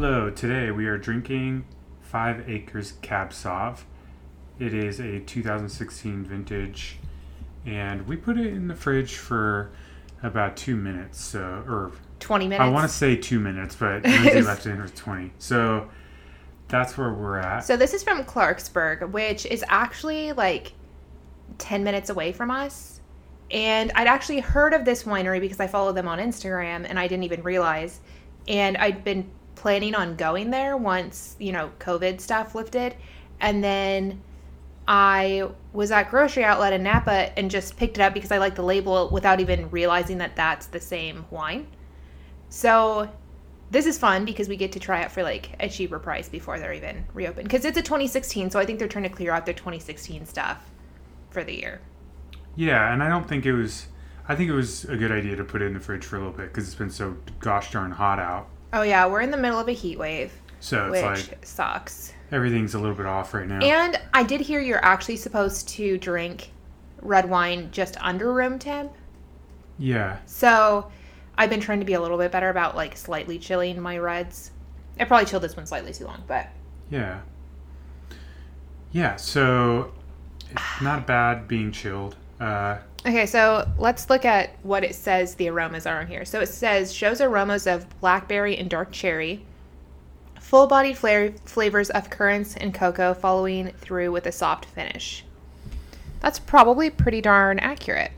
Hello, today we are drinking Five Acres Cab Sauv. It is a 2016 vintage, and we put it in the fridge for about two minutes. So, or 20 minutes. I want to say two minutes, but Lindsay left it in for 20. So that's where we're at. So this is from Clarksburg, which is actually like 10 minutes away from us. And I'd actually heard of this winery because I follow them on Instagram and I didn't even realize. And I'd been planning on going there once, you know, COVID stuff lifted. And then I was at grocery outlet in Napa and just picked it up because I like the label without even realizing that that's the same wine. So this is fun because we get to try it for like a cheaper price before they're even reopened. Because it's a 2016, so I think they're trying to clear out their 2016 stuff for the year. yeah, and I don't think it was. I think it was a good idea to put it in the fridge for a little bit because it's been so gosh darn hot out. Oh yeah, we're in the middle of a heat wave, So it's which like sucks. everything's a little bit off right now. And I did hear you're actually supposed to drink red wine just under room temp. yeah, So I've been trying to be a little bit better about like slightly chilling my reds. I probably chilled this one slightly too long, but yeah, yeah. So it's not bad being chilled. Uh, Okay, so let's look at what it says the aromas are on here. So it says shows aromas of blackberry and dark cherry, full bodied fla- flavors of currants and cocoa, following through with a soft finish. That's probably pretty darn accurate.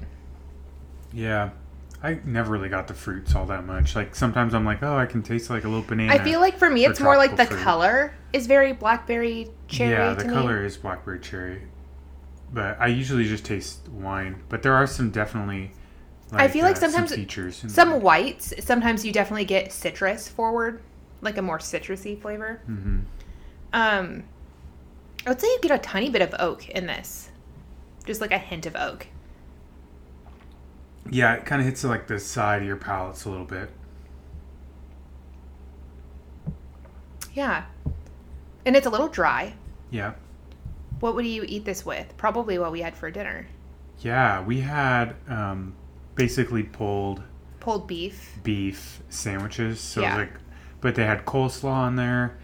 yeah, I never really got the fruits all that much. Like sometimes I'm like, oh, I can taste like a little banana. I feel like for me, it's more like the fruit. color is very blackberry cherry. Yeah, the to me. color is blackberry cherry, but I usually just taste wine. But there are some definitely. Like, I feel like uh, some sometimes features. Some whites, sometimes you definitely get citrus forward, like a more citrusy flavor. Mhm. Um, I would say you get a tiny bit of oak in this, just like a hint of oak. Yeah, it kind of hits like the side of your palates a little bit. Yeah, and it's a little dry. Yeah, What would you eat this with? Probably what we had for dinner: yeah. We had um, basically pulled pulled beef. beef sandwiches. So Yeah. like, but they had coleslaw on there.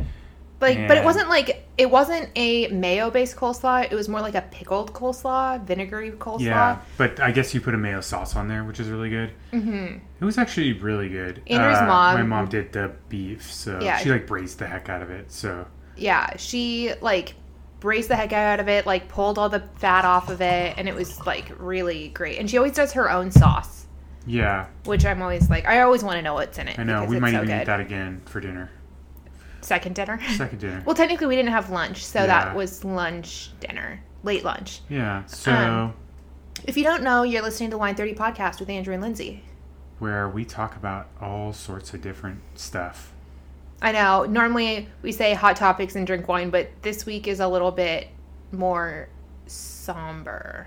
Like, but it wasn't like it wasn't a mayo-based coleslaw. It was more like a pickled coleslaw, vinegary coleslaw. Yeah, but I guess you put a mayo sauce on there, which is really good. Mm-hmm. It was actually really good. Andrew's Uh, mom- my mom did the beef, so Yeah. she like braised the heck out of it. So Yeah, she like braised the heck out of it, like pulled all the fat off of it, and it was like really great. And she always does her own sauce, yeah, which I'm always like, I always want to know what's in it. I know we might so even good. eat that again for dinner, Second dinner. second dinner. well, technically, we didn't have lunch, so Yeah. that was lunch dinner, late lunch. yeah, so Um, If you don't know, you're listening to Wine Thirty podcast with Andrew and Lindsay. where we talk about all sorts of different stuff. I know. Normally we say hot topics and drink wine, but this week is a little bit more somber.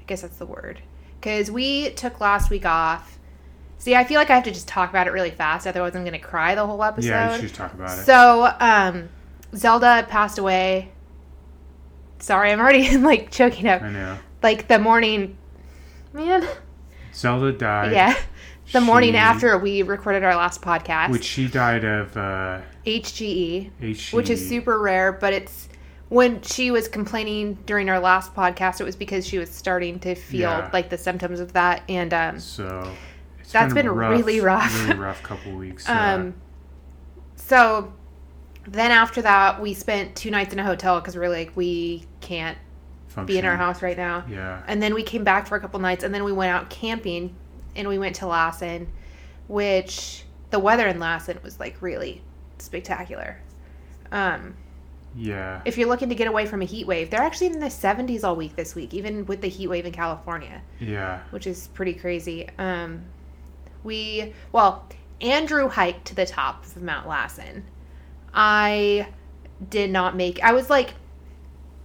I guess that's the word. Because we took last week off. See, I feel like I have to just talk about it really fast, otherwise I'm going to cry the whole episode. Yeah, you should talk about it. So, um, Zelda passed away. Sorry, I'm already like choking up. I know. Like the morning, man. Zelda died. Yeah, the morning She- after we recorded our last podcast. which she died of uh, HGE, HG, which is super rare, but it's when she was complaining during our last podcast, it was because she was starting to feel Yeah. like the symptoms of that, and um, So That's been, been a really rough. really rough couple weeks. Um, so then after that, we spent two nights in a hotel because we are like we can't be in our house right now, Yeah, and then we came back for a couple nights, and then we went out camping, and we went to Lassen, which the weather in Lassen was like really spectacular. Um, yeah, if you're looking to get away from a heat wave, they're actually in the 70s all week this week, even with the heat wave in California, yeah. which is pretty crazy. Um, we, well, Andrew hiked to the top of Mount Lassen. I did not make, I was like,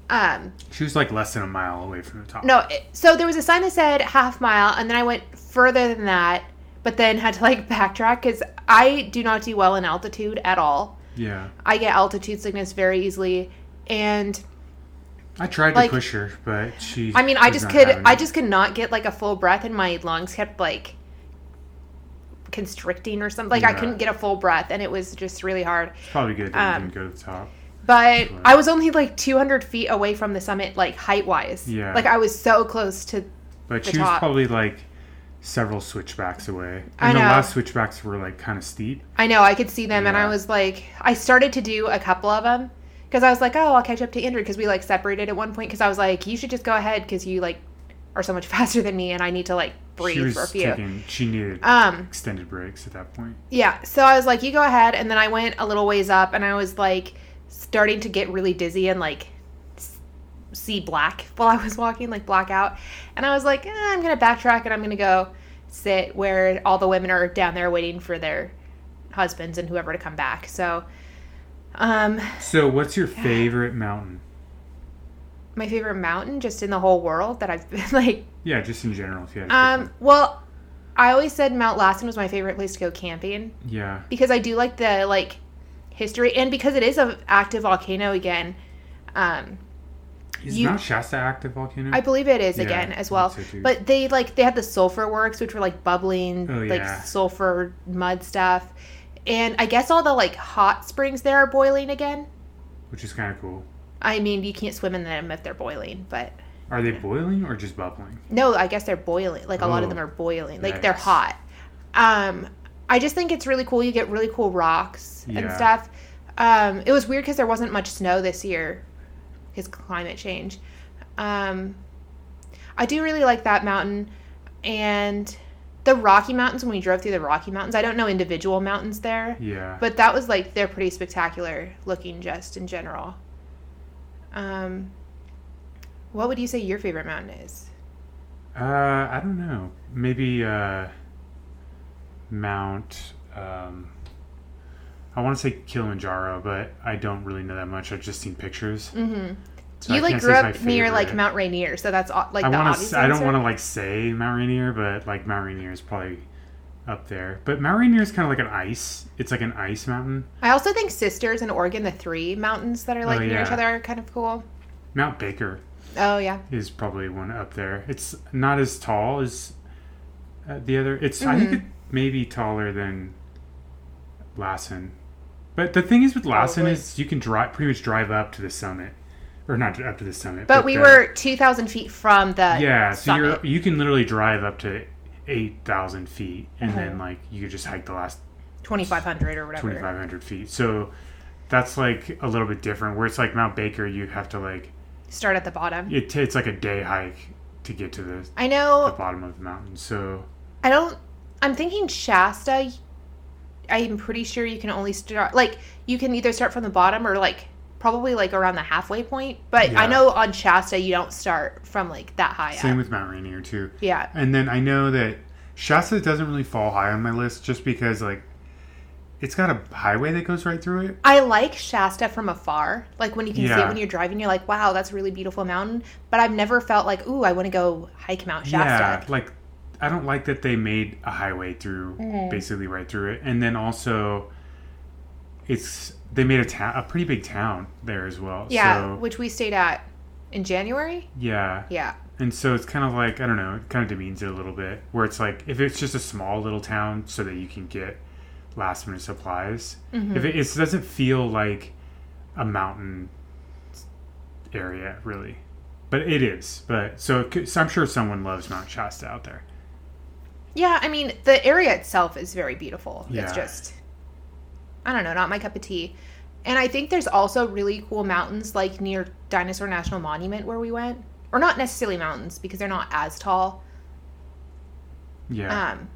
um, She was like less than a mile away from the top. no, it, so there was a sign that said half mile, and then I went further than that, but then had to like backtrack because I do not do well in altitude at all. Yeah, I get altitude sickness very easily, and I tried Like- to push her, but she. I mean, I just could, I just could not get like a full breath, and my lungs kept like constricting or something. Like I couldn't get a full breath, and it was just really hard. It's probably good that Um, didn't go to the top. But I was only like 200 feet away from the summit, like height wise. Yeah. Like I was so close to. But she was probably like several switchbacks away. And I the last switchbacks were like kind of steep. I know I could see them, and I was like, I started to do a couple of them because I was like, oh, I'll catch up to Andrew because we like separated at one point because I was like, you should just go ahead because you like are so much faster than me, and I need to like breathe for a few. taking she needed Um, extended breaks at that point. Yeah. So I was like, you go ahead. And then I went a little ways up and I was like starting to get really dizzy and like see black while I was walking, like blackout. And I was like, eh, I'm going to backtrack and I'm going to go sit where all the women are down there waiting for their husbands and whoever to come back. So, um, So what's your favorite mountain? my favorite mountain just in the whole world that I've been like, Yeah, just in general if you had um, well, I always said Mount Lassen was my favorite place to go camping. Yeah. because I do like the like history and because it is an active volcano again. Um, Is You- Shasta active volcano? I believe it is Yeah, again as well. so but they like they had the sulfur works, which were like bubbling, Oh, like sulfur mud stuff. And I guess all the like hot springs there are boiling again. which is kind of cool. I mean, you can't swim in them if they're boiling, but Are they boiling or just bubbling? no, I guess they're boiling. Like a lot of Oh, them are boiling. Like they're hot. Um, I just think it's really cool. You get really cool rocks and stuff. Um, it was weird because there wasn't much snow this year because climate change. Um, I do really like that mountain and the Rocky Mountains. When we drove through the Rocky Mountains, I don't know individual mountains there, Yeah. but that was like they're pretty spectacular looking just in general. Um, what would you say your favorite mountain is? Uh, I don't know. Maybe uh, Mount. Um, I want to say Kilimanjaro, but I don't really know that much. I've just seen pictures. Mm-hmm. So you I like grew up near like. Mount Rainier, so that's like I the obvious. I don't want to like say Mount Rainier, but like Mount Rainier is probably up there. But Mount Rainier is kind of like an ice. It's like an ice mountain. I also think Sisters in Oregon, the three mountains that are like Oh, near each other, are kind of cool. Mount Baker Oh yeah, is probably one up there. It's not as tall as uh, the other. It's I think Mhm. it may be taller than Lassen. But the thing is with Lassen Probably. is you can drive pretty much drive up to the summit, or not up to the summit. but we the- were two thousand feet from the yeah. So you're summit. you can literally drive up to eight thousand feet, and then Mhm. like you could just hike the last twenty five hundred or whatever. twenty five hundred feet. So that's like a little bit different. Where it's like Mount Baker, you have to like Start at the bottom. it, it's like a day hike to get to the I know the bottom of the mountain. So I don't. I'm thinking Shasta. I'm pretty sure you can only start like you can either start from the bottom or like probably like around the halfway point. But I know on Shasta you don't start from like that high same up. with Mount Rainier too. yeah. And then I know that Shasta doesn't really fall high on my list just because like it's got a highway that goes right through it. I like Shasta from afar. Like when you can see it when you're driving, you're like, wow, that's a really beautiful mountain. But I've never felt like, ooh, I want to go hike Mount Shasta. Yeah, like I don't like that they made a highway through Mhm. basically right through it, and then also it's they made a town a pretty big town there as well. Yeah, so, which we stayed at in January. yeah, Yeah. and so it's kind of like I don't know, it kind of demeans it a little bit. Where it's like if it's just a small little town so that you can get last minute supplies. Mhm. If it, it doesn't feel like a mountain area really, but it is. But so, it so I'm sure someone loves Mount Shasta out there. Yeah, I mean, the area itself is very beautiful. It's just, I don't know, not my cup of tea. And I think there's also really cool mountains like near Dinosaur National Monument where we went. Or not necessarily mountains because they're not as tall. Yeah. Um,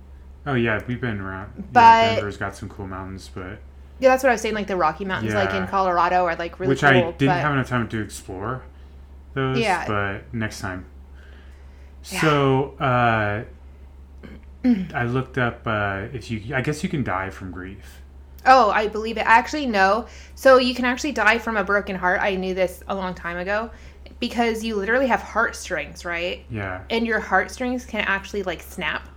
oh yeah, we've been around. but- yeah, Denver's got some cool mountains, but yeah, that's what I was saying. Like the Rocky Mountains, like in Colorado, are like really cool. which cool. I didn't but have enough time to explore those. Yeah. But next time. Yeah. So uh, I looked up uh, if you. I guess you can die from grief. Oh, I believe it. Actually, no. So you can actually die from a broken heart. I knew this a long time ago because you literally have heartstrings, right? Yeah. And your heartstrings can actually like snap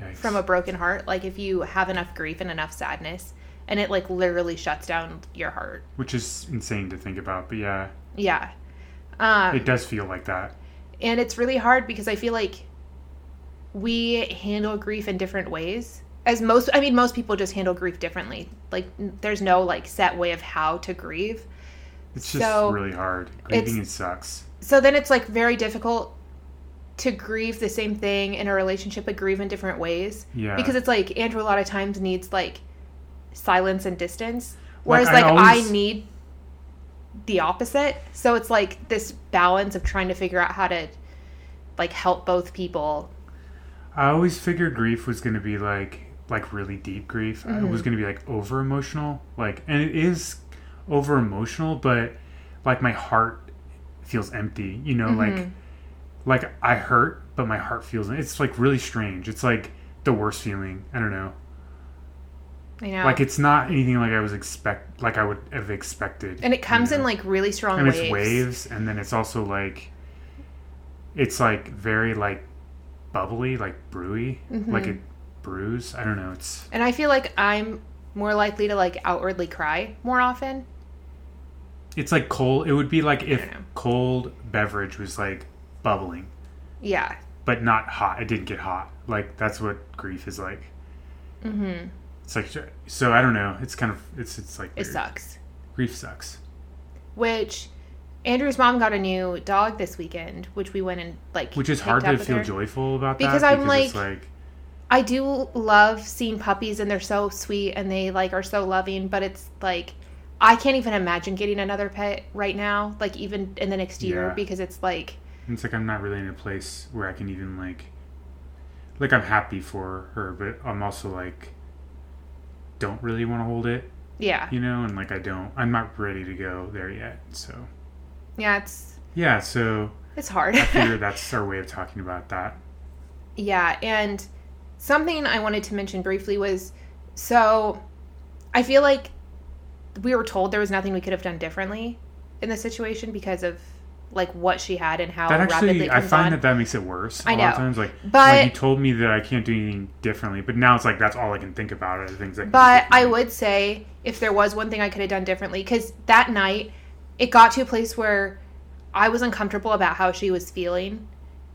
Yikes. from a broken heart. Like if you have enough grief and enough sadness, and it like literally shuts down your heart. which is insane to think about, but yeah, Yeah. Um, it does feel like that. and it's really hard because I feel like we handle grief in different ways. as most I mean most people just handle grief differently. Like there's no like set way of how to grieve. It's just So, really hard. Grieving it sucks. So then it's like very difficult to grieve the same thing in a relationship but grieve in different ways. Yeah. Because it's like Andrew a lot of times needs like silence and distance. Whereas Like, like, I I, need the opposite. So it's like this balance of trying to figure out how to like help both people. I always figured grief was going to be like like really deep grief. It Mm-hmm. was going to be like over emotional, like and it is over emotional, but like my heart feels empty. You know, Mm-hmm. like like I hurt, but my heart feels it's like really strange. It's like the worst feeling. I don't know. You know. Like it's not anything like I was expect like I would have expected. and it comes you in like really strong and waves. it's waves and then it's also like it's like very like bubbly like brewy Mm-hmm. like it brews i don't know it's And I feel like I'm more likely to like outwardly cry more often. it's like cold it would be like if cold beverage was like bubbling Yeah. but not hot it didn't get hot like that's what grief is like Mm-hmm. it's like so i don't know it's kind of it's it's like It sucks. grief sucks Which Andrew's mom got a new dog this weekend, which we went and like which is hard to feel her. joyful about Because that I'm it's like- like I do love seeing puppies and they're so sweet and they like are so loving, but it's like I can't even imagine getting another pet right now, like even in the next year Yeah. because it's like It's like I'm not really in a place where I can even like like I'm happy for her, but I'm also like don't really want to hold it, yeah. you know, and like I don't I'm not ready to go there yet. So Yeah, it's yeah, so it's hard. I figure that's our way of talking about that. Yeah, and something I wanted to mention briefly was so I feel like we were told there was nothing we could have done differently in this situation because of like what she had and how That rapidly actually it I find on. that that makes it worse. I a lot of know. times like But- when you told me that I can't do anything differently, but now it's like that's all I can think about are the things that But I would say if there was one thing I could have done differently, because that night it got to a place where I was uncomfortable about how she was feeling,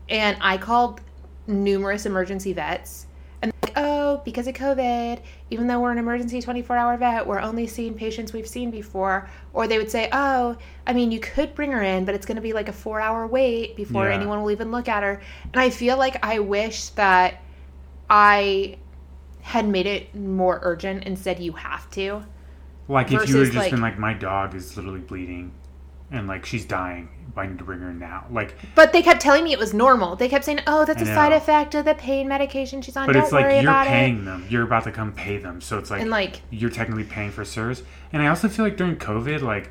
and I called numerous emergency vets. And like, oh, because of COVID, even though we're an emergency 24 hour vet, we're only seeing patients we've seen before. Or they would say, oh, I mean, you could bring her in, but it's going to be like a four hour wait before Yeah. anyone will even look at her. And I feel like I wish that I had made it more urgent and said you have to. Like if you have just like- been like, my dog is literally bleeding, and like she's dying, I need to bring her now. Like, But they kept telling me it was normal. They kept saying, "Oh, that's I a side effect of the pain medication she's on. but Don't it's like you're paying it." them. You're about to come pay them, so it's like, And like, you're technically paying for service. And I also feel like during COVID, like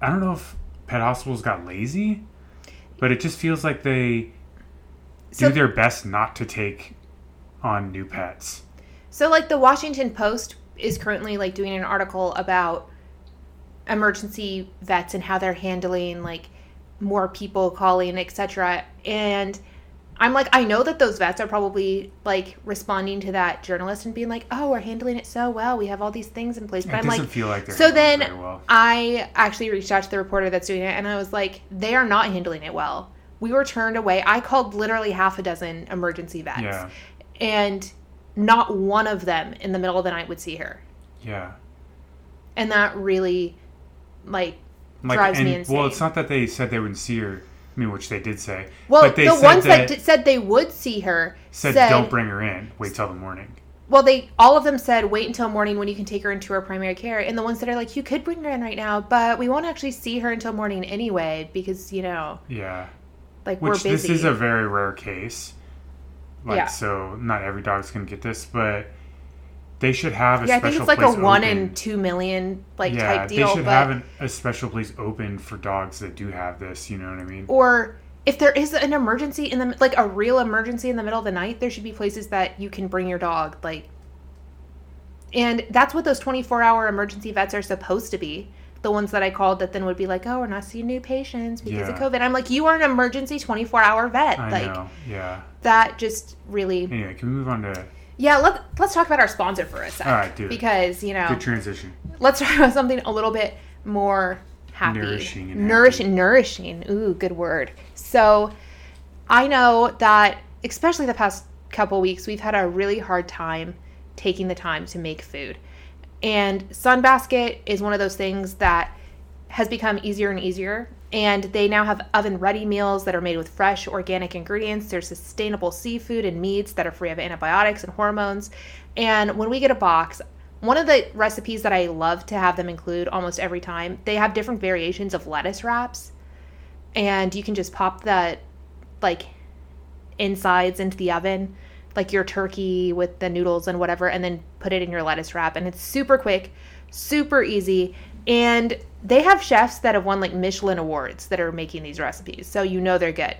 I don't know if pet hospitals got lazy, but it just feels like they so do their best not to take on new pets. so like the Washington Post is currently like doing an article about emergency vets and how they're handling like more people calling, etc. And I'm like, I know that those vets are probably like responding to that journalist and being like, "Oh, we're handling it so well. We have all these things in place." But It I'm like, feel like they're So then well. I actually reached out to the reporter that's doing it and I was like, they are not handling it well. We were turned away. I called literally half a dozen emergency vets. Yeah, And not one of them in the middle of the night would see her. yeah. And that really like Like, drives and, me insane. Well, it's not that they said they wouldn't see her. I mean, which they did say. well, but they the ones that, that, d- said they would see her said, said, don't bring her in. Wait till the morning. Well, they all of them said wait until morning when you can take her into her primary care, and the ones that are like you could bring her in right now, but we won't actually see her until morning anyway because you know Yeah. like Which we're busy. this is a very rare case. Like Yeah. so, not every dog's gonna get this, but they should have a special place yeah, I think it's like a one open. in two million like yeah, type deal, they should but have an, a special place open for dogs that do have this. You know what I mean? or if there is an emergency in the like a real emergency in the middle of the night, there should be places that you can bring your dog like. And that's what those twenty four hour emergency vets are supposed to be. The ones that I called that then would be like, "Oh, we're not seeing new patients because of COVID." I'm like, "You are an emergency 24 hour vet." I like know. Yeah. that just really Anyway, can we move on to Yeah, let, let's talk about our sponsor for a sec. All right, do. Because, you know, good transition? let's talk about something a little bit more happy. Nourishing and nourishing, nourishing. Ooh, good word. So, I know that especially the past couple weeks we've had a really hard time taking the time to make food. And Sunbasket is one of those things that has become easier and easier. And they now have oven ready meals that are made with fresh organic ingredients. There's sustainable seafood and meats that are free of antibiotics and hormones. And when we get a box, one of the recipes that I love to have them include almost every time, they have different variations of lettuce wraps. And you can just pop the like insides into the oven, like your turkey with the noodles and whatever, and then put it in your lettuce wrap. And it's super quick, super easy. And they have chefs that have won like Michelin awards that are making these recipes. So you know they're good.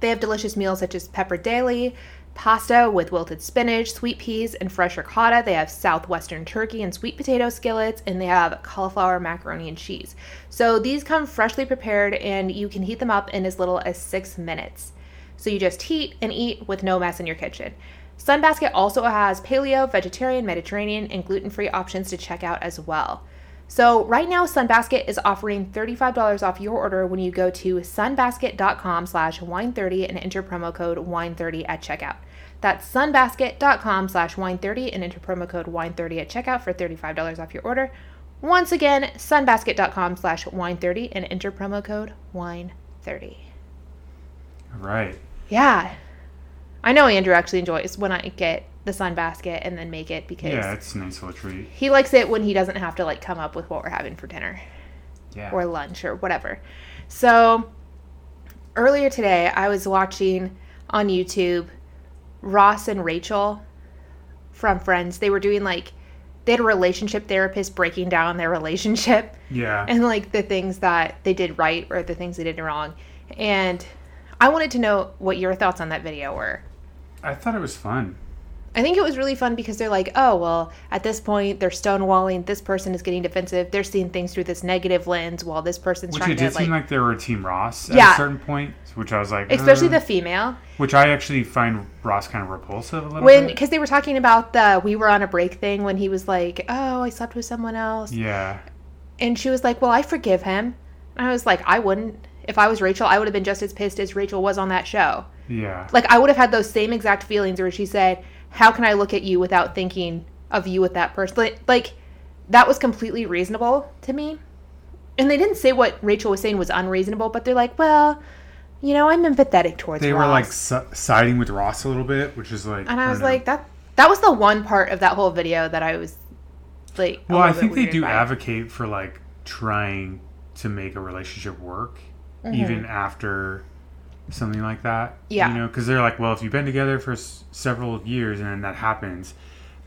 They have delicious meals such as pappardelle, pasta with wilted spinach, sweet peas, and fresh ricotta. They have southwestern turkey and sweet potato skillets, and they have cauliflower macaroni and cheese. So these come freshly prepared, and you can heat them up in as little as six minutes. So you just heat and eat with no mess in your kitchen. Sunbasket also has paleo, vegetarian, Mediterranean, and gluten free options to check out as well. So right now, Sunbasket is offering $35 off your order when you go to sunbasket.com slash wine30 and enter promo code wine30 at checkout. That's sunbasket.com slash wine30 and enter promo code wine30 at checkout for $35 off your order. Once again, sunbasket.com slash wine30 and enter promo code wine30. Right. Yeah. I know Andrew actually enjoys when I get the sun basket and then make it because Yeah, it's a nice little treat. he likes it when he doesn't have to like come up with what we're having for dinner Yeah. or lunch or whatever. So earlier today, I was watching on YouTube Ross and Rachel from Friends. They were doing like they had a relationship therapist breaking down their relationship yeah. and like the things that they did right or the things they did wrong. And I wanted to know what your thoughts on that video were. I thought it was fun. I think it was really fun because they're like, oh, well, at this point, they're stonewalling. This person is getting defensive. They're seeing things through this negative lens while this person's Which trying it did to, like, seem like they were Team Ross at Yeah. a certain point, which I was like, especially uh, the female. which I actually find Ross kind of repulsive a little When, bit. because they were talking about the we were on a break thing when he was like, oh, I slept with someone else. Yeah, And she was like, well, I forgive him. And I was like, I wouldn't. If I was Rachel, I would have been just as pissed as Rachel was on that show. yeah, Like, I would have had those same exact feelings where she said, how can I look at you without thinking of you with that person? Like, like that was completely reasonable to me. And they didn't say what Rachel was saying was unreasonable, but they're like, well, you know, I'm empathetic towards they Ross. were like si- siding with Ross a little bit, which is like, and I was don't like, that that was the one part of that whole video that I was like, well, I think they do by. advocate for like trying to make a relationship work, Mm-hmm. even after something like that. Yeah. you know, because they're like, well, if you've been together for s- several years and then that happens,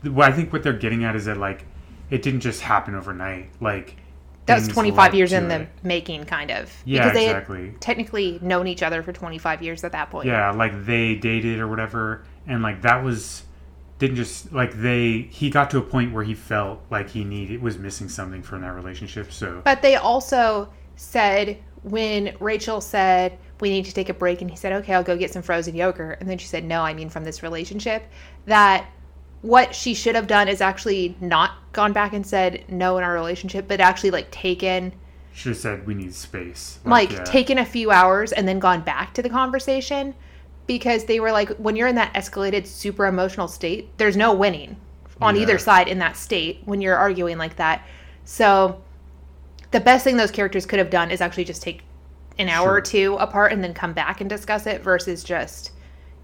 what I think what they're getting at is that like it didn't just happen overnight. Like That was 25 years in the making, kind of. Yeah, because they exactly. had technically known each other for 25 years at that point. Yeah, like they dated or whatever, and like that was didn't just like they he got to a point where he felt like he needed was missing something from that relationship. So But they also said when Rachel said we need to take a break, and he said, "Okay, I'll go get some frozen yogurt," and then she said, "No, I mean from this relationship." That what she should have done is actually not gone back and said no in our relationship, but actually like taken should have said we need space. like yeah. taken a few hours and then gone back to the conversation because they were like when you're in that escalated super emotional state there's no winning on Yeah. either side in that state when you're arguing like that so the best thing those characters could have done is actually just take an hour or two apart and then come back and discuss it versus just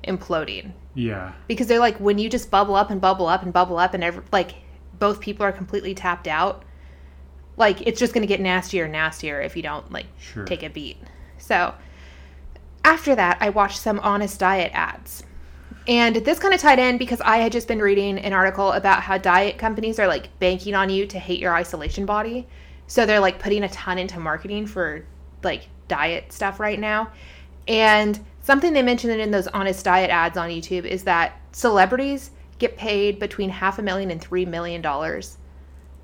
imploding. Yeah, because they're like when you just bubble up and bubble up and bubble up and every, like both people are completely tapped out like it's just going to get nastier and nastier if you don't like Sure. take a beat. So after that i watched some honest diet ads. And this kind of tied in because i had just been reading an article about how diet companies are like banking on you to hate your isolation body so they're like putting a ton into marketing for like diet stuff right now and something they mentioned in those honest diet ads on YouTube is that celebrities get paid between half a million and three million dollars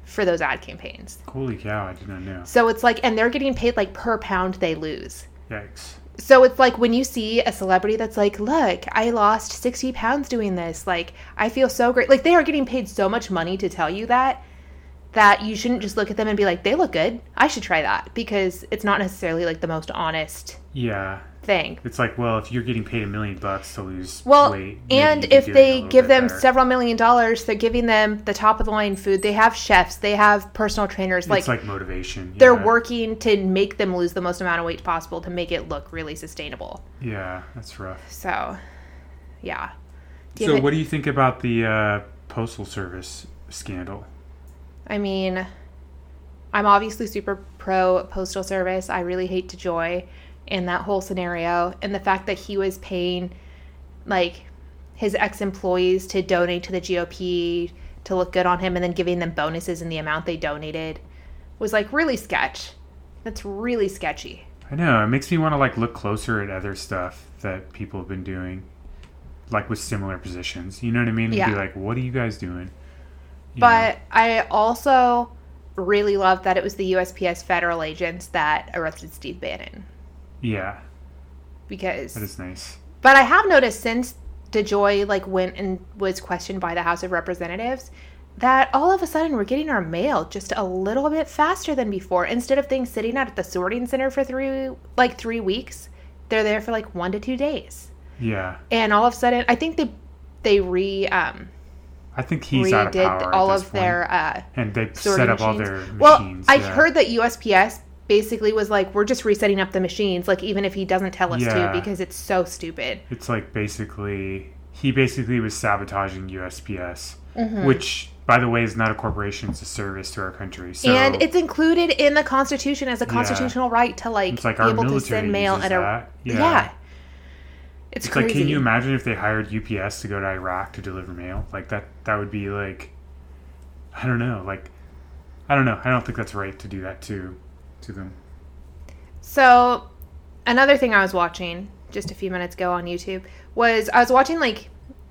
for those ad campaigns. holy cow! I did not know. So it's like, and they're getting paid like per pound they lose. Yikes! So it's like when you see a celebrity that's like, look, I lost 60 pounds doing this. Like, I feel so great. Like, they are getting paid so much money to tell you that, that you shouldn't just look at them and be like, they look good. I should try that because it's not necessarily like the most honest Yeah, thing. It's like, well, if you're getting paid a million bucks to lose Well, weight, maybe and if do it a they give them better. several million dollars, they're giving them the top of the line food. They have chefs, they have personal trainers. Like, it's like motivation. they're yeah. working to make them lose the most amount of weight possible to make it look really sustainable. Yeah, that's rough. So, yeah. Do So, have what do you think about the uh, postal service scandal? I mean, I'm obviously super pro postal service. I really hate DeJoy in that whole scenario, and the fact that he was paying like his ex employees to donate to the GOP to look good on him, and then giving them bonuses in the amount they donated was like really sketch. That's really sketchy. I know it makes me want to like look closer at other stuff that people have been doing, like with similar positions. You know what I mean? Yeah. Be like, what are you guys doing? But I also really love that it was the USPS federal agents that arrested Steve Bannon yeah, because that is nice. But I have noticed since DeJoy like went and was questioned by the House of Representatives that all of a sudden we're getting our mail just a little bit faster than before. Instead of things sitting out at the sorting center for three like three weeks, they're there for like one to two days. Yeah, And all of a sudden, I think they they re um, I think he's out of power all of point. their uh, and they set up all machines. their machines. Well, I yeah. heard that USPS basically was like, we're just resetting up the machines, like even if he doesn't tell us Yeah. to, because it's so stupid. it's like basically he basically was sabotaging USPS, Mm-hmm. which by the way is not a corporation; it's a service to our country. So and it's included in the Constitution as a constitutional right to like, like be our able to send mail at a yeah. Yeah. It's, It's like, can you imagine if they hired UPS to go to Iraq to deliver mail? Like that, that would be like, I don't know, like, I don't know. I don't think that's right to do that to, to them. So, another thing I was watching just a few minutes ago on YouTube was I was watching like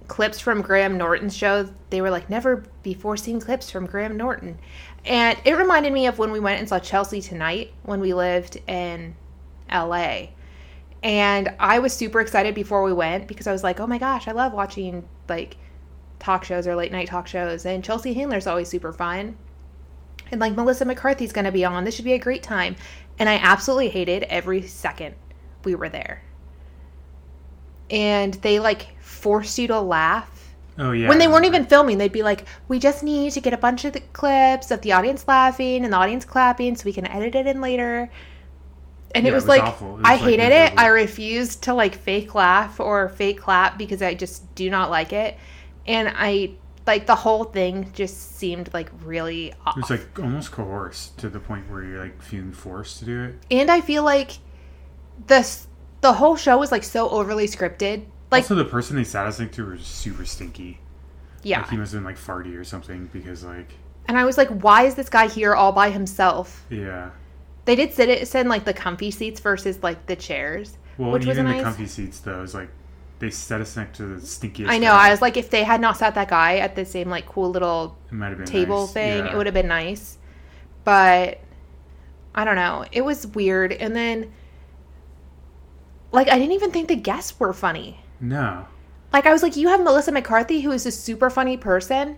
clips from Graham Norton's show. They were like never before seen clips from Graham Norton. And it reminded me of when we went and saw Chelsea tonight when we lived in LA. And I was super excited before we went because I was like, "Oh my gosh, I love watching like talk shows or late night talk shows and Chelsea Handler's always super fun." and like Melissa McCarthy's going to be on. This should be a great time. And I absolutely hated every second we were there. And they like forced you to laugh. Oh yeah. when they weren't even filming, they'd be like, "We just need to get a bunch of the clips of the audience laughing and the audience clapping so we can edit it in later." And Yeah, it it was, was like was, I like, hated it. I refused to like fake laugh or fake clap because I just do not like it. And I like the whole thing just seemed like really off. It was like almost coerced to the point where you're like feeling forced to do it. and I feel like the the whole show was like so overly scripted. Like, also, the person they sat us next to was super stinky. yeah. Like he must have been like farty or something because like and I was like, why is this guy here all by himself? yeah. They did sit it in like the comfy seats versus like the chairs, Well, which was even nice. the comfy seats though is like they set us next to the stinkiest. I know. guy. I was like, if they had not sat that guy at the same like cool little it might have been table nice. thing, Yeah. it would have been nice. But I don't know. It was weird. And then, like, I didn't even think the guests were funny. No, Like, I was like, you have Melissa McCarthy, who is a super funny person.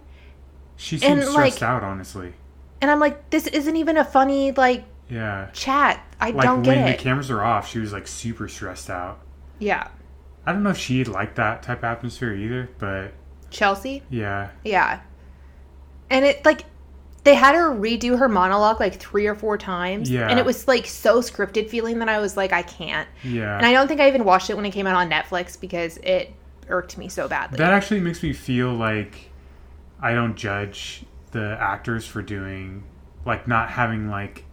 she And, seems like- stressed out. Honestly, And I'm like, this isn't even a funny, like, yeah. chat. I Like don't get it. when the cameras are off, she was like super stressed out. yeah. I don't know if she liked that type of atmosphere either, but Chelsea? yeah, Yeah. And it, like, they had her redo her monologue like three or four times. Yeah. And it was, like, so scripted feeling that I was like, I can't. yeah. And I don't think I even watched it when it came out on Netflix because it irked me so badly. That actually makes me feel like I don't judge the actors for doing like not having like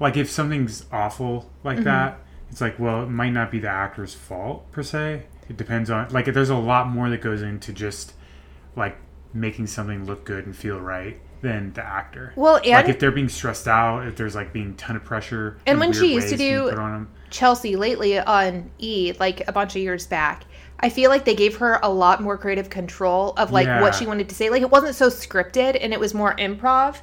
like if something's awful like Mm-hmm. that, it's like well, it might not be the actor's fault per se. It depends on like there's a lot more that goes into just like making something look good and feel right than the actor. well, and like if they're being stressed out, if there's like being ton of pressure And when she used to do- put on 'em. Chelsea lately on E, like a bunch of years back, I feel like they gave her a lot more creative control of like Yeah. what she wanted to say. Like it wasn't so scripted and it was more improv.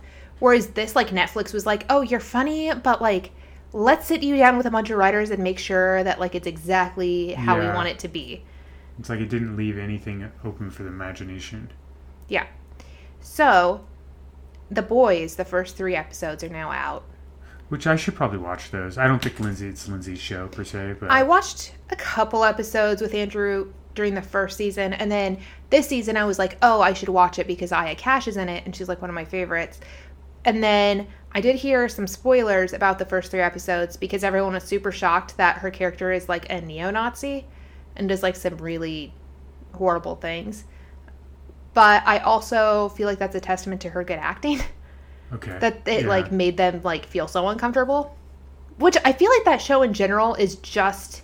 Whereas this, like Netflix was like, oh, you're funny, but like let's sit you down with a bunch of writers and make sure that like it's exactly how we want it to be. It's like it didn't leave anything open for the imagination. Yeah. So, The Boys, the first three episodes are now out. Which I should probably watch those. I don't think Lindsay it's Lindsay's show per se, but I watched a couple episodes with Andrew during the first season, and then this season I was like, oh, I should watch it because Aya Cash is in it, and she's like one of my favorites. And then I did hear some spoilers about the first three episodes because everyone was super shocked that her character is like a neo Nazi and does like some really horrible things. But I also feel like that's a testament to her good acting. okay. that it Yeah. like made them like feel so uncomfortable which i feel like that show in general is just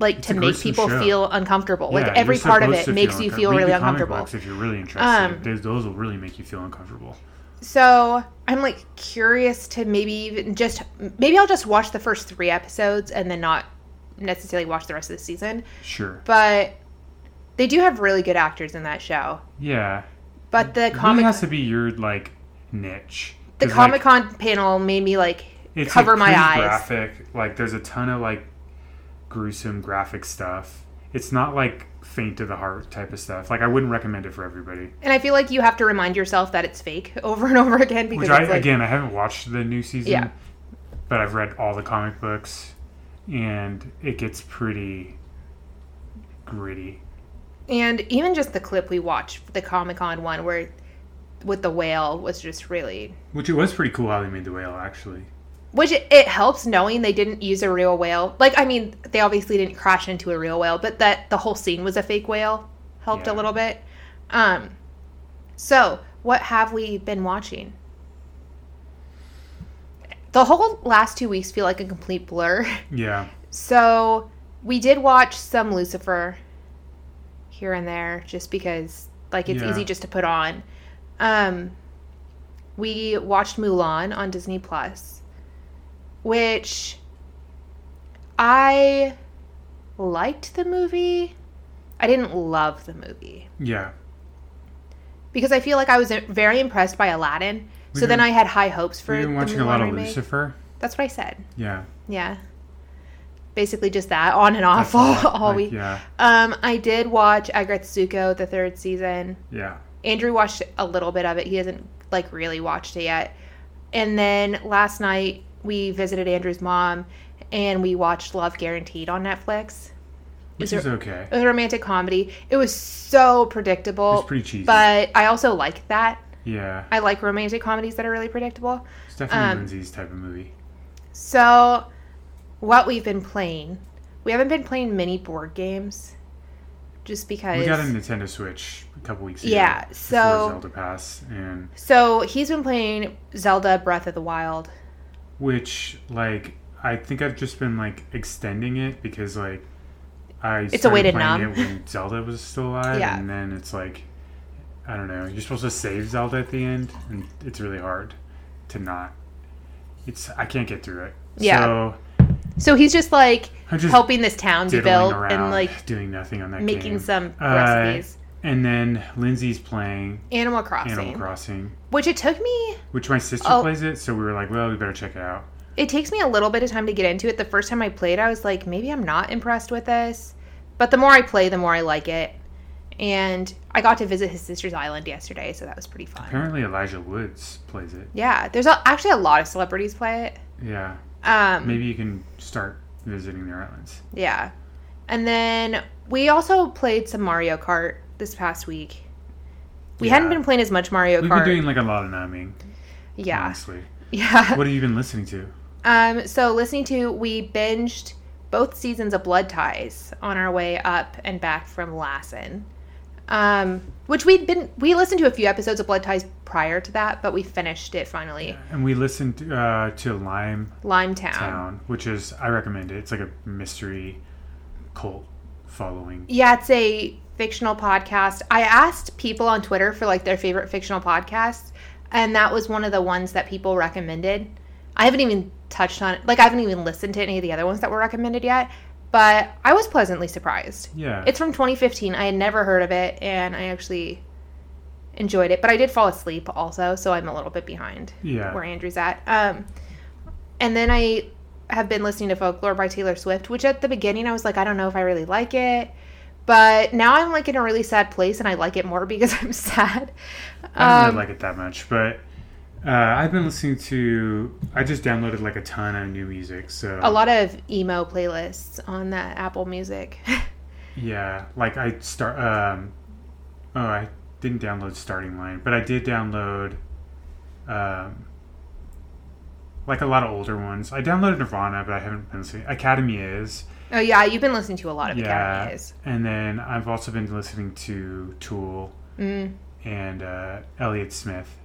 like It's to make people show. feel uncomfortable like every part of it makes you feel really uncomfortable if you're really interested. Um, those will really make you feel uncomfortable. So i'm like curious to maybe even just maybe i'll just watch the first three episodes and then not necessarily watch the rest of the season Sure. but they do have really good actors in that show Yeah. but the It really comic has to be your like niche. The comic con panel made me like it's cover like, my eyes Graphic. Like there's a ton of like gruesome graphic stuff. It's not like faint of the heart type of stuff. Like I wouldn't recommend it for everybody. And I feel like you have to remind yourself that it's fake over and over again because Which I like, again I haven't watched the new season. Yeah. But I've read all the comic books and it gets pretty gritty. and even just the clip we watched, the Comic Con one where with the whale was just really, Which it was pretty cool how they made the whale actually. Which it, it helps knowing they didn't use a real whale. Like, I mean, they obviously didn't crash into a real whale, but that the whole scene was a fake whale helped a little bit. Um, so what have we been watching? The whole last two weeks feel like a complete blur. Yeah. So we did watch some Lucifer here and there just because like it's Yeah. easy just to put on. Um we watched Mulan on Disney Plus, which I liked the movie. I didn't love the movie Yeah. because I feel like I was very impressed by Aladdin. So We've then I had high hopes for We've been watching a lot of remake. Lucifer. That's what I said. Yeah. Yeah. Basically just that on and off all, all like, week. Yeah. Um, I did watch Aggretsuko the third season. Yeah. Andrew watched a little bit of it. He hasn't like really watched it yet. And then last night we visited Andrew's mom and we watched Love Guaranteed on Netflix. Which Is okay. It was a romantic comedy. It was so predictable. It's pretty cheesy. But I also like that. yeah. I like romantic comedies that are really predictable. It's definitely um, Lindsay's type of movie. So, what we've been playing, we haven't been playing many board games, just because. We got a Nintendo Switch a couple weeks ago. Yeah, so- Zelda Pass, and So he's been playing Zelda Breath of the Wild. Which like I think I've just been like extending it because like I It's a way started to playing numb. it when Zelda was still alive, Yeah. and then it's like I don't know. You're supposed to save Zelda at the end, and it's really hard to not. It's I can't get through it. Yeah. So So he's just like just helping this town be built and like doing nothing on that game. making game. some Uh, recipes. And then Lindsay's playing Animal Crossing, Animal Crossing, which it took me. which my sister Oh. plays it, so we were like, well, we better check it out. It takes me a little bit of time to get into it. The first time I played, I was like, maybe I'm not impressed with this. But the more I play, the more I like it. And I got to visit his sister's island yesterday, so that was pretty fun. Apparently, Elijah Woods plays it. Yeah, there's a, actually a lot of celebrities play it. Yeah, Um, maybe you can start visiting their islands. Yeah. And then we also played some Mario Kart this past week. We hadn't been playing as much Mario We've Kart. been doing like a lot of numbing. yeah. honestly. Yeah. What have you been listening to? Um, so listening to we binged both seasons of Blood Ties on our way up and back from Lassen. Um, which we'd been we listened to a few episodes of Blood Ties prior to that, but we finished it finally. And we listened to, uh, to Lime Limetown. Town, which is I recommend it. It's like a mystery cult following. Yeah, it's a fictional podcast. I asked people on Twitter for like their favorite fictional podcasts, and that was one of the ones that people recommended. I haven't even touched on it. Like I haven't even listened to any of the other ones that were recommended yet, but I was pleasantly surprised. Yeah, It's from 2015. I had never heard of it, and I actually enjoyed it. But I did fall asleep also, so I'm a little bit behind yeah. where Andrew's at. Um, and then I have been listening to Folklore by Taylor Swift, which at the beginning I was like, I don't know if I really like it. But now I'm like in a really sad place, and I like it more because I'm sad. I don't Um, really like it that much, but Uh, I've been listening to. I just downloaded like a ton of new music. So A lot of emo playlists on that Apple Music. Yeah, like I start. Um, oh, I didn't download Starting Line, but I did download. Um, like a lot of older ones. I downloaded Nirvana, but I haven't been listening. Academy is. Oh yeah, you've been listening to a lot of Yeah. Academy. And then I've also been listening to Tool Mm. and uh, Elliott Smith.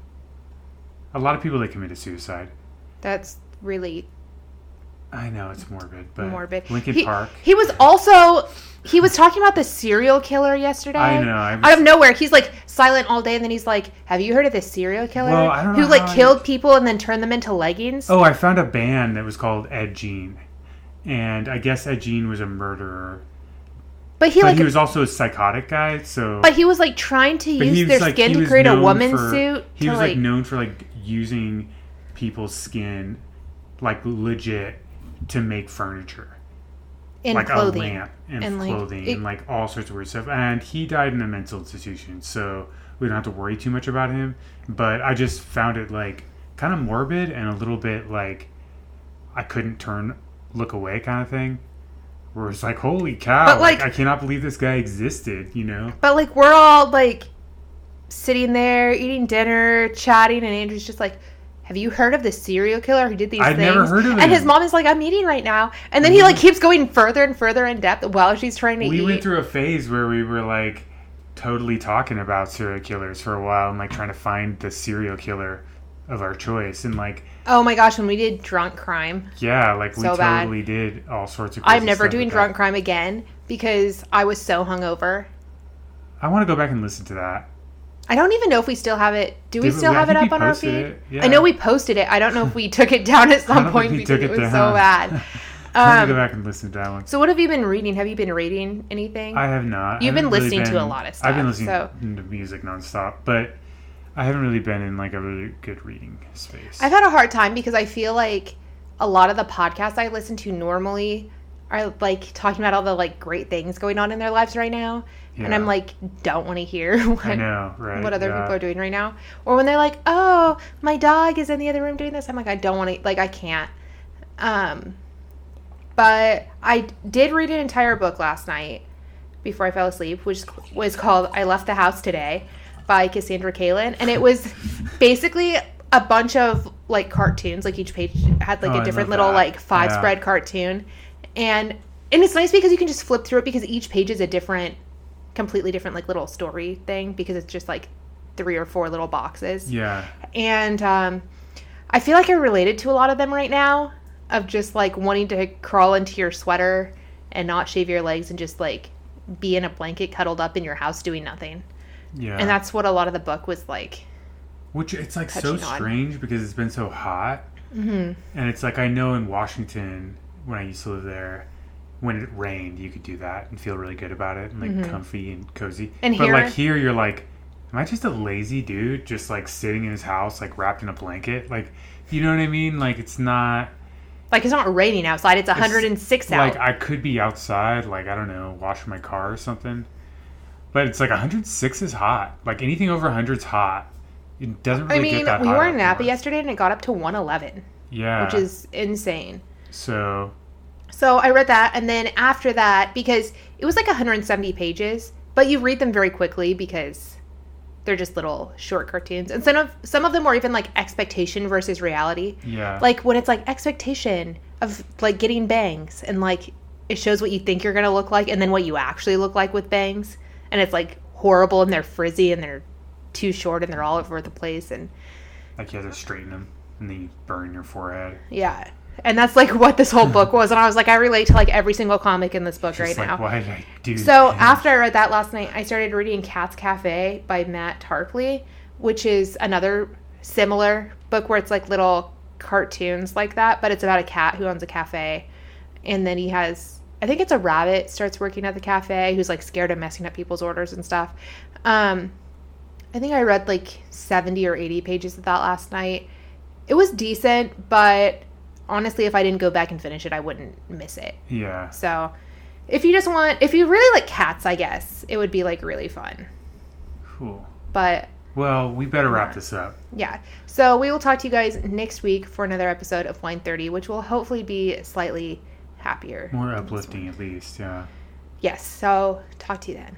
A lot of people that committed suicide. That's really I know it's morbid, but morbid. Linkin he, Park. He was also he was talking about the serial killer yesterday. I know. I was, Out of nowhere, he's like silent all day, and then he's like, "Have you heard of this serial killer Well, I don't who like I- killed people and then turned them into leggings?" oh, I found a band that was called Ed Gein, and I guess Ed Gein was a murderer, but he but like, he was also a psychotic guy. So, but he was like trying to use their like- skin to create a woman for- suit. He was like, like known for like using people's skin, like legit, to make furniture. in like clothing. a lamp and, And, like, clothing it- and like all sorts of weird stuff. And he died in a mental institution, so we don't have to worry too much about him. But I just found it like kind of morbid and a little bit like I couldn't turn look away kind of thing. Where it's like, holy cow! But, like, like- I cannot believe this guy existed. You know? But like we're all like sitting there eating dinner, chatting, and Andrew's just like, "Have you heard of the serial killer who did these I'd things?" never heard of And his mom is like, "I'm eating right now," and then he mm-hmm. like keeps going further and further in depth while she's trying to we eat. went through a phase where we were like totally talking about serial killers for a while and like trying to find the serial killer of our choice and like oh my gosh, when we did drunk crime, yeah like we So bad. totally did all sorts of I'm never doing drunk that. crime again because I was so hungover. i want to go back and listen to that I don't even know if we still have it. Do we Did we- still I have it up on our feed? yeah. I know we posted it. I don't know if we took it down at some point we because it it was down. so bad. gonna go Um, back and listen to that one so what have you been reading? Have you been reading anything? i have not You've I been really listening to a lot of stuff. i've been listening so- to music nonstop but i haven't really been in like a really good reading space I've had a hard time because I feel like a lot of the podcasts I listen to normally are like talking about all the like great things going on in their lives right now. And I'm like, don't want to hear what, know right what other yeah. people are doing right now. Or when they're like, oh, my dog is in the other room doing this. I'm like, I don't want to, like, I can't. Um, but I did read an entire book last night before I fell asleep, which was called I Left the House Today by Cassandra Calin. And it was basically a bunch of like cartoons, like each page had like Oh, a different little that. like five Yeah. spread cartoon. And and it's nice because you can just flip through it because each page is a different completely different like little story thing because it's just like three or four little boxes yeah and um, I feel like I related to a lot of them right now of just like wanting to crawl into your sweater and not shave your legs and just like be in a blanket cuddled up in your house doing nothing. Yeah And that's what a lot of the book was like. Which it's like so on. strange because it's been so hot, Mm-hmm. and it's like I know in Washington when I used to live there, when it rained, you could do that and feel really good about it and like comfy and cozy. Mm-hmm. And but here- like here, you're like, am I just a lazy dude just like sitting in his house like wrapped in a blanket? Like, you know what I mean? Like it's not Like it's not raining outside, it's 106 out. like I could be outside, like I don't know, washing my car or something. But it's like 106 is hot. Like anything over 100 is hot. It doesn't really I mean, we were in Napa yesterday and it got up to 111, Yeah. which is insane. So So I read that, and then after that, because it was like 170 pages, but you read them very quickly because they're just little short cartoons, and some of some of them were even like expectation versus reality. yeah. Like when it's like expectation of like getting bangs, and like it shows what you think you're gonna look like, and then what you actually look like with bangs, and it's like horrible, and they're frizzy, and they're too short, and they're all over the place, and like you have to straighten them and then you burn your forehead. yeah. And that's like what this whole book was, and I was like, I relate to like every single comic in this book Just right like, now. why did I do that? So that? after I read that last night, I started reading Cat's Cafe by Matt Tarpley, which is another similar book where it's like little cartoons like that, but it's about a cat who owns a cafe, and then he has I think it's a rabbit starts working at the cafe who's like scared of messing up people's orders and stuff. Um, I think I read like 70 or 80 pages of that last night. It was decent, but honestly, if I didn't go back and finish it, I wouldn't miss it. Yeah. So if you just want, if you really like cats, I guess it would be like really fun. Cool. But well, we better wrap this up. Yeah. So we will talk to you guys next week for another episode of Wine 30, which will hopefully be slightly happier. More uplifting, at least, yeah. Yes. So, talk to you then.